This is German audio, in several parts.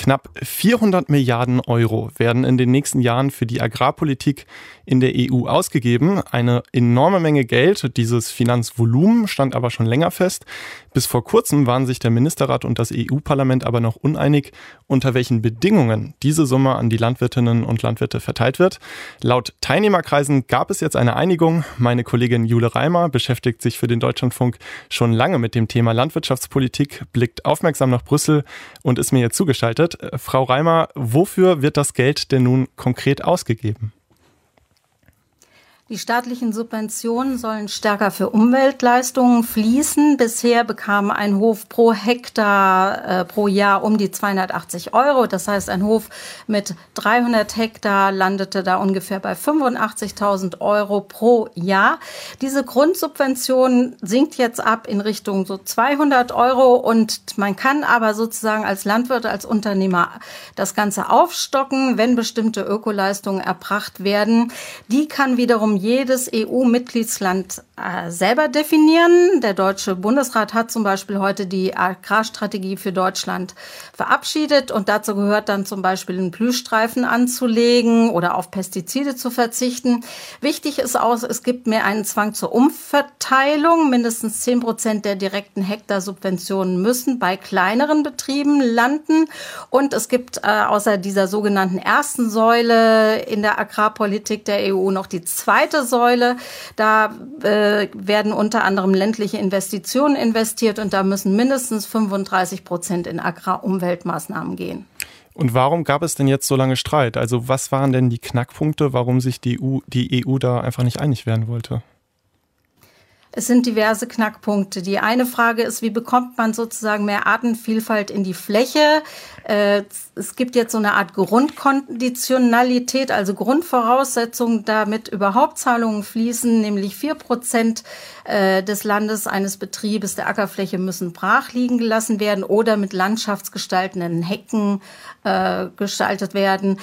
Knapp 400 Milliarden Euro werden in den nächsten Jahren für die Agrarpolitik in der EU ausgegeben. Eine enorme Menge Geld. Dieses Finanzvolumen stand aber schon länger fest. Bis vor kurzem waren sich der Ministerrat und das EU-Parlament aber noch uneinig, unter welchen Bedingungen diese Summe an die Landwirtinnen und Landwirte verteilt wird. Laut Teilnehmerkreisen gab es jetzt eine Einigung. Meine Kollegin Jule Reimer beschäftigt sich für den Deutschlandfunk schon lange mit dem Thema Landwirtschaftspolitik, blickt aufmerksam nach Brüssel und ist mir jetzt zugeschaltet Frau Reimer, wofür wird das Geld denn nun konkret ausgegeben? Die staatlichen Subventionen sollen stärker für Umweltleistungen fließen. Bisher bekam ein Hof pro Hektar äh, pro Jahr um die 280 Euro. Das heißt, ein Hof mit 300 Hektar landete da ungefähr bei 85.000 Euro pro Jahr. Diese Grundsubvention sinkt jetzt ab in Richtung so 200 Euro und man kann aber sozusagen als Landwirt, als Unternehmer das Ganze aufstocken, wenn bestimmte Ökoleistungen erbracht werden. Die kann wiederum jedes EU-Mitgliedsland äh, selber definieren. Der Deutsche Bundesrat hat zum Beispiel heute die Agrarstrategie für Deutschland verabschiedet und dazu gehört dann zum Beispiel einen Blühstreifen anzulegen oder auf Pestizide zu verzichten. Wichtig ist auch, es gibt mehr einen Zwang zur Umverteilung. Mindestens zehn Prozent der direkten Hektarsubventionen müssen bei kleineren Betrieben landen und es gibt äh, außer dieser sogenannten ersten Säule in der Agrarpolitik der EU noch die zweite zweite Säule. Da äh, werden unter anderem ländliche Investitionen investiert und da müssen mindestens 35 Prozent in Agrarumweltmaßnahmen gehen. Und warum gab es denn jetzt so lange Streit? Also was waren denn die Knackpunkte, warum sich die EU, die EU da einfach nicht einig werden wollte? Es sind diverse Knackpunkte. Die eine Frage ist, wie bekommt man sozusagen mehr Artenvielfalt in die Fläche? Äh, es gibt jetzt so eine Art Grundkonditionalität, also Grundvoraussetzungen, damit überhaupt Zahlungen fließen, nämlich vier Prozent äh, des Landes eines Betriebes der Ackerfläche müssen brach liegen gelassen werden oder mit landschaftsgestaltenden Hecken äh, gestaltet werden.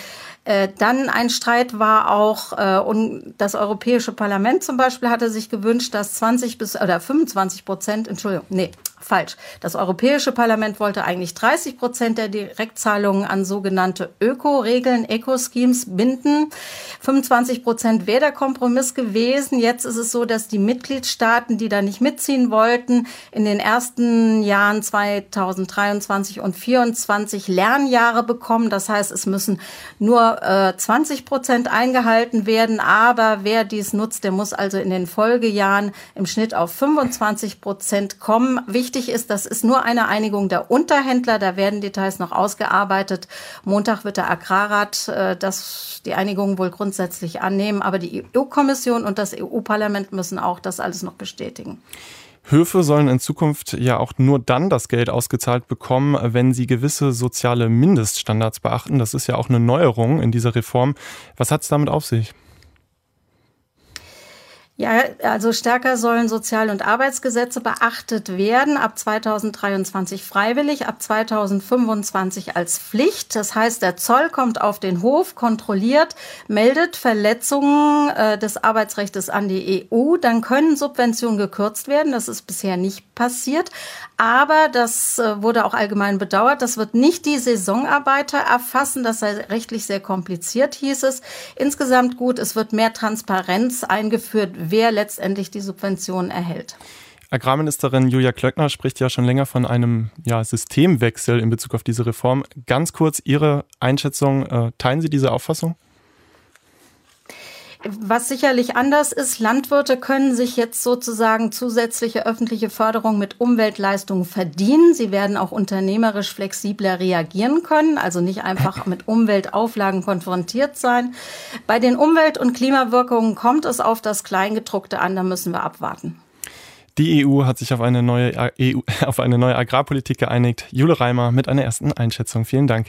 Dann ein Streit war auch, und das Europäische Parlament zum Beispiel hatte sich gewünscht, dass 20 bis oder 25 Prozent, Entschuldigung, nee, falsch. Das Europäische Parlament wollte eigentlich 30 Prozent der Direktzahlungen an sogenannte Öko-Regeln, Eco-Schemes binden. 25 Prozent wäre der Kompromiss gewesen. Jetzt ist es so, dass die Mitgliedstaaten, die da nicht mitziehen wollten, in den ersten Jahren 2023 und 2024 Lernjahre bekommen. Das heißt, es müssen nur äh, 20 Prozent eingehalten werden. Aber wer dies nutzt, der muss also in den Folgejahren im Schnitt auf 25 Prozent kommen. Wichtig ist, das ist nur eine Einigung der Unterhändler. Da werden Details noch ausgearbeitet. Montag wird der Agrarrat äh, das, die Einigung wohl grundsätzlich annehmen. Aber die EU-Kommission und das EU-Parlament müssen auch das alles noch bestätigen. Höfe sollen in Zukunft ja auch nur dann das Geld ausgezahlt bekommen, wenn sie gewisse soziale Mindeststandards beachten. Das ist ja auch eine Neuerung in dieser Reform. Was hat es damit auf sich? Ja, also stärker sollen Sozial- und Arbeitsgesetze beachtet werden, ab 2023 freiwillig, ab 2025 als Pflicht. Das heißt, der Zoll kommt auf den Hof, kontrolliert, meldet Verletzungen äh, des Arbeitsrechts an die EU. Dann können Subventionen gekürzt werden. Das ist bisher nicht passiert. Aber das äh, wurde auch allgemein bedauert. Das wird nicht die Saisonarbeiter erfassen. Das sei rechtlich sehr kompliziert, hieß es. Insgesamt gut, es wird mehr Transparenz eingeführt wer letztendlich die Subventionen erhält. Agrarministerin Julia Klöckner spricht ja schon länger von einem ja, Systemwechsel in Bezug auf diese Reform. Ganz kurz Ihre Einschätzung. Äh, teilen Sie diese Auffassung? Was sicherlich anders ist, Landwirte können sich jetzt sozusagen zusätzliche öffentliche Förderung mit Umweltleistungen verdienen. Sie werden auch unternehmerisch flexibler reagieren können, also nicht einfach mit Umweltauflagen konfrontiert sein. Bei den Umwelt- und Klimawirkungen kommt es auf das Kleingedruckte an, da müssen wir abwarten. Die EU hat sich auf eine neue, EU, auf eine neue Agrarpolitik geeinigt. Jule Reimer mit einer ersten Einschätzung. Vielen Dank.